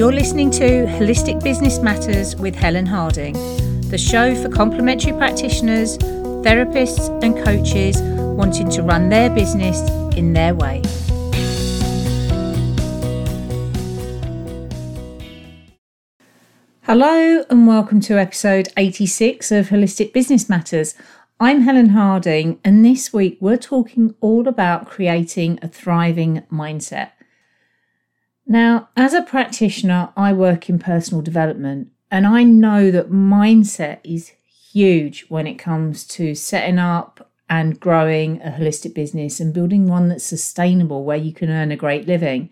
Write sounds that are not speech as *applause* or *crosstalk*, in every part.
You're listening to Holistic Business Matters with Helen Harding, the show for complementary practitioners, therapists, and coaches wanting to run their business in their way. Hello, and welcome to episode 86 of Holistic Business Matters. I'm Helen Harding, and this week we're talking all about creating a thriving mindset. Now, as a practitioner, I work in personal development, and I know that mindset is huge when it comes to setting up and growing a holistic business and building one that's sustainable where you can earn a great living.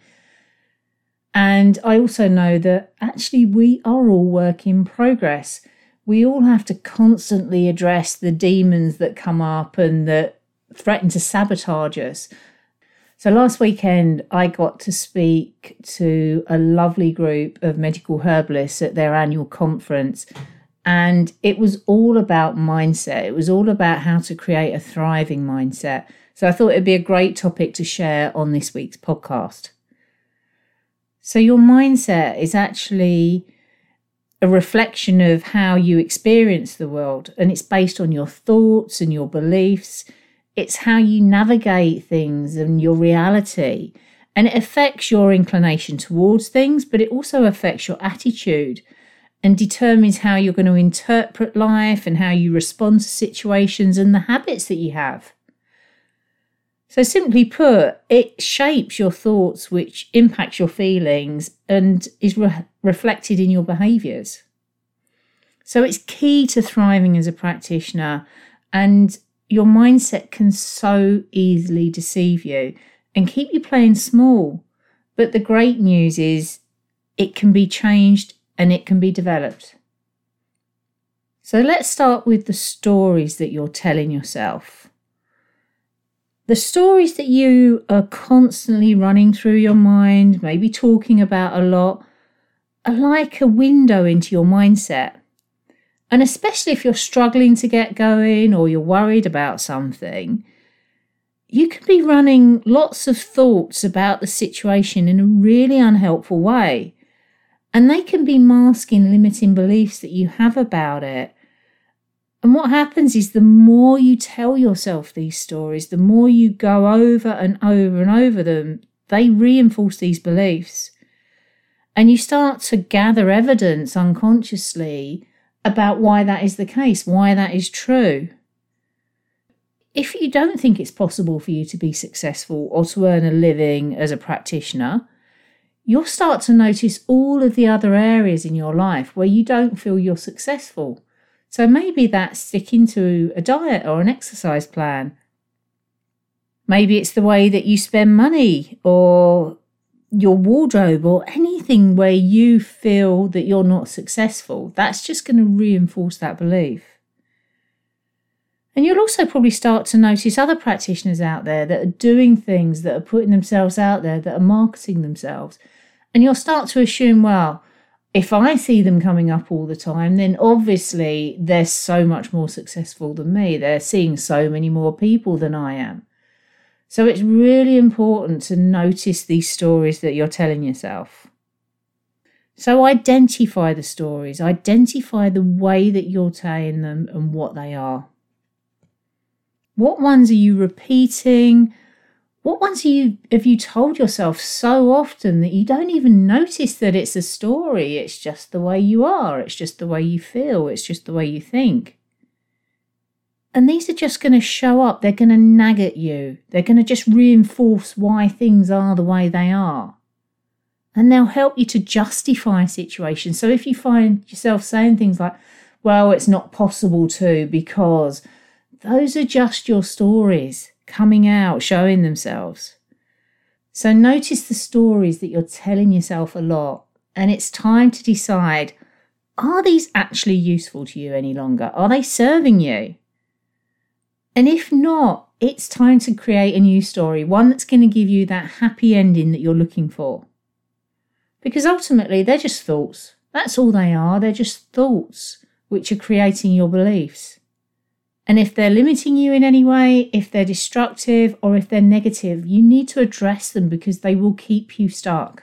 And I also know that actually we are all work in progress. We all have to constantly address the demons that come up and that threaten to sabotage us. So last weekend, I got to speak to a lovely group of medical herbalists at their annual conference. And it was all about mindset. It was all about how to create a thriving mindset. So I thought it'd be a great topic to share on this week's podcast. So, your mindset is actually a reflection of how you experience the world, and it's based on your thoughts and your beliefs it's how you navigate things and your reality. And it affects your inclination towards things, but it also affects your attitude and determines how you're going to interpret life and how you respond to situations and the habits that you have. So, simply put, it shapes your thoughts, which impacts your feelings and is re- reflected in your behaviors. So, it's key to thriving as a practitioner. And your mindset can so easily deceive you and keep you playing small. But the great news is it can be changed and it can be developed. So let's start with the stories that you're telling yourself. The stories that you are constantly running through your mind, maybe talking about a lot, are like a window into your mindset. And especially if you're struggling to get going or you're worried about something, you can be running lots of thoughts about the situation in a really unhelpful way. And they can be masking limiting beliefs that you have about it. And what happens is the more you tell yourself these stories, the more you go over and over and over them, they reinforce these beliefs. And you start to gather evidence unconsciously about why that is the case, why that is true. If you don't think it's possible for you to be successful or to earn a living as a practitioner, you'll start to notice all of the other areas in your life where you don't feel you're successful. So maybe that's sticking to a diet or an exercise plan. Maybe it's the way that you spend money or your wardrobe or anything where you feel that you're not successful, that's just going to reinforce that belief. And you'll also probably start to notice other practitioners out there that are doing things that are putting themselves out there, that are marketing themselves. And you'll start to assume, well, if I see them coming up all the time, then obviously they're so much more successful than me. They're seeing so many more people than I am. So it's really important to notice these stories that you're telling yourself. So identify the stories, identify the way that you're telling them and what they are. What ones are you repeating? What ones are you have you told yourself so often that you don't even notice that it's a story? It's just the way you are, it's just the way you feel, it's just the way you think. And these are just going to show up. They're going to nag at you. They're going to just reinforce why things are the way they are. And they'll help you to justify a situation. So if you find yourself saying things like, well, it's not possible to because those are just your stories coming out, showing themselves. So notice the stories that you're telling yourself a lot. And it's time to decide are these actually useful to you any longer? Are they serving you? And if not, it's time to create a new story, one that's going to give you that happy ending that you're looking for. Because ultimately, they're just thoughts. That's all they are. They're just thoughts which are creating your beliefs. And if they're limiting you in any way, if they're destructive, or if they're negative, you need to address them because they will keep you stuck.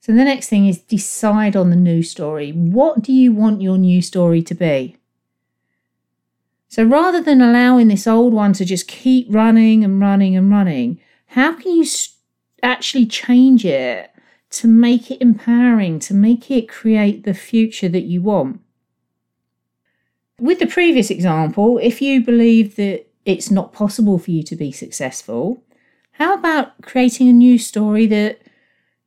So the next thing is decide on the new story. What do you want your new story to be? So rather than allowing this old one to just keep running and running and running, how can you actually change it to make it empowering, to make it create the future that you want? With the previous example, if you believe that it's not possible for you to be successful, how about creating a new story that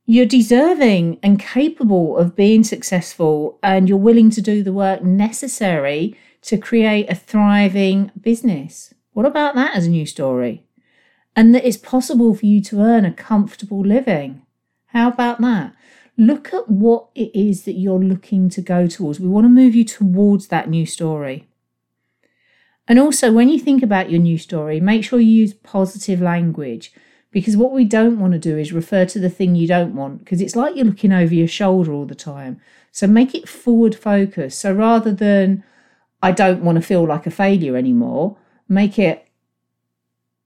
you're deserving and capable of being successful and you're willing to do the work necessary to create a thriving business? What about that as a new story? And that it's possible for you to earn a comfortable living. How about that? Look at what it is that you're looking to go towards. We want to move you towards that new story. And also, when you think about your new story, make sure you use positive language because what we don't want to do is refer to the thing you don't want because it's like you're looking over your shoulder all the time. So make it forward focused. So rather than, I don't want to feel like a failure anymore, make it,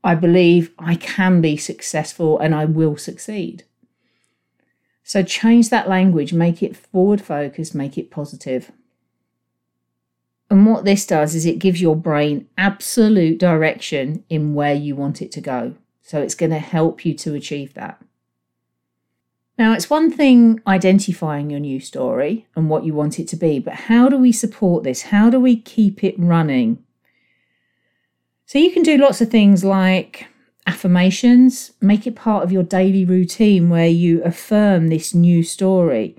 I believe I can be successful and I will succeed. So change that language, make it forward focused, make it positive. And what this does is it gives your brain absolute direction in where you want it to go. So it's going to help you to achieve that. Now, it's one thing identifying your new story and what you want it to be, but how do we support this? How do we keep it running? So, you can do lots of things like affirmations, make it part of your daily routine where you affirm this new story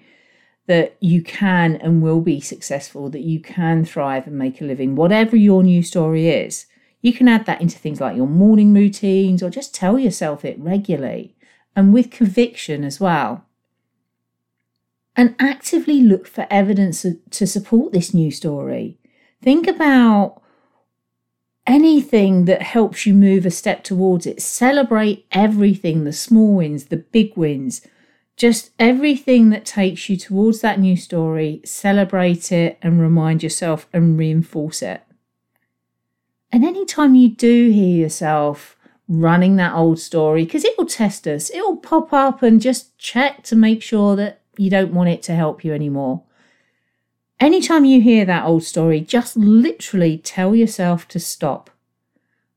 that you can and will be successful, that you can thrive and make a living, whatever your new story is. You can add that into things like your morning routines or just tell yourself it regularly and with conviction as well. And actively look for evidence to support this new story. Think about anything that helps you move a step towards it. Celebrate everything the small wins, the big wins, just everything that takes you towards that new story. Celebrate it and remind yourself and reinforce it. And anytime you do hear yourself running that old story because it will test us. It will pop up and just check to make sure that you don't want it to help you anymore. Anytime you hear that old story, just literally tell yourself to stop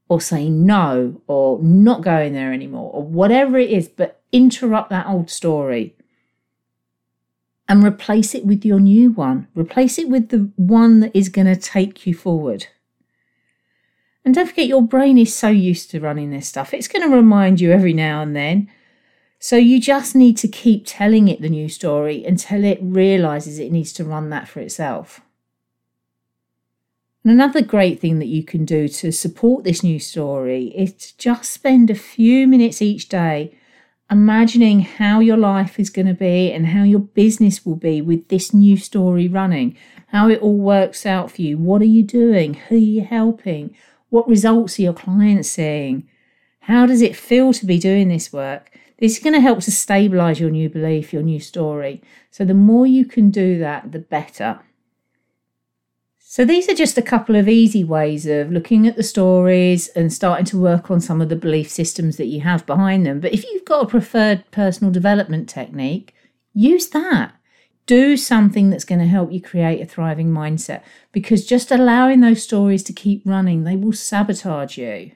or say no or not going there anymore or whatever it is, but interrupt that old story and replace it with your new one. Replace it with the one that is going to take you forward. And don't forget, your brain is so used to running this stuff, it's going to remind you every now and then. So you just need to keep telling it the new story until it realizes it needs to run that for itself. And another great thing that you can do to support this new story is to just spend a few minutes each day imagining how your life is going to be and how your business will be with this new story running, how it all works out for you. What are you doing? Who are you helping? What results are your clients seeing? How does it feel to be doing this work? This is going to help to stabilize your new belief, your new story. So, the more you can do that, the better. So, these are just a couple of easy ways of looking at the stories and starting to work on some of the belief systems that you have behind them. But if you've got a preferred personal development technique, use that do something that's going to help you create a thriving mindset because just allowing those stories to keep running, they will sabotage you.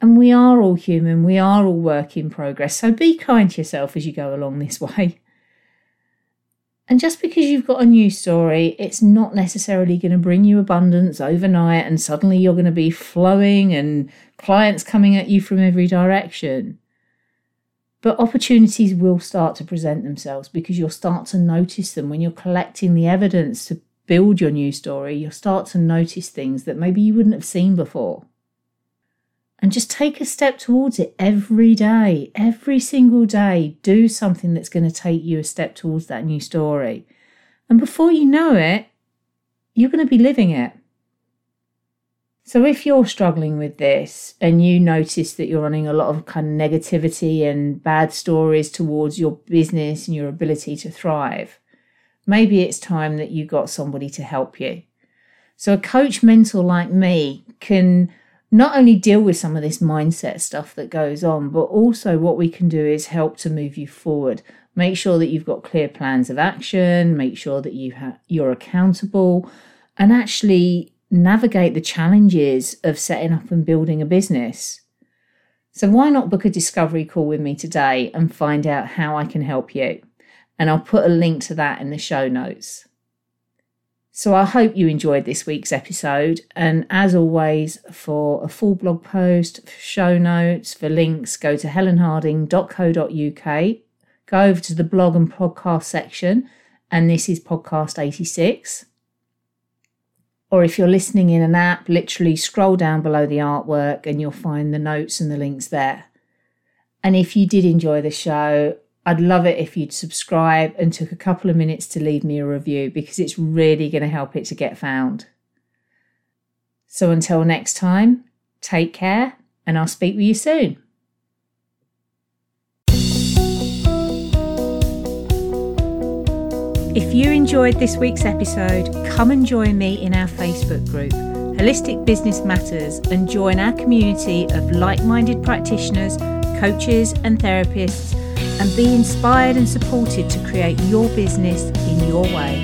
And we are all human, we are all work in progress. So be kind to yourself as you go along this *laughs* way. And just because you've got a new story, it's not necessarily going to bring you abundance overnight and suddenly you're going to be flowing and clients coming at you from every direction. But opportunities will start to present themselves because you'll start to notice them when you're collecting the evidence to build your new story. You'll start to notice things that maybe you wouldn't have seen before. And just take a step towards it every day, every single day. Do something that's going to take you a step towards that new story. And before you know it, you're going to be living it. So, if you're struggling with this and you notice that you're running a lot of kind of negativity and bad stories towards your business and your ability to thrive, maybe it's time that you got somebody to help you. So, a coach mentor like me can not only deal with some of this mindset stuff that goes on, but also what we can do is help to move you forward. Make sure that you've got clear plans of action, make sure that you ha- you're accountable, and actually navigate the challenges of setting up and building a business. So, why not book a discovery call with me today and find out how I can help you? And I'll put a link to that in the show notes. So, I hope you enjoyed this week's episode. And as always, for a full blog post, show notes, for links, go to helenharding.co.uk, go over to the blog and podcast section, and this is podcast 86 or if you're listening in an app, literally scroll down below the artwork and you'll find the notes and the links there. And if you did enjoy the show, I'd love it if you'd subscribe and took a couple of minutes to leave me a review because it's really going to help it to get found. So until next time, take care and I'll speak with you soon. If you enjoyed this week's episode, come and join me in our Facebook group, Holistic Business Matters, and join our community of like minded practitioners, coaches, and therapists, and be inspired and supported to create your business in your way.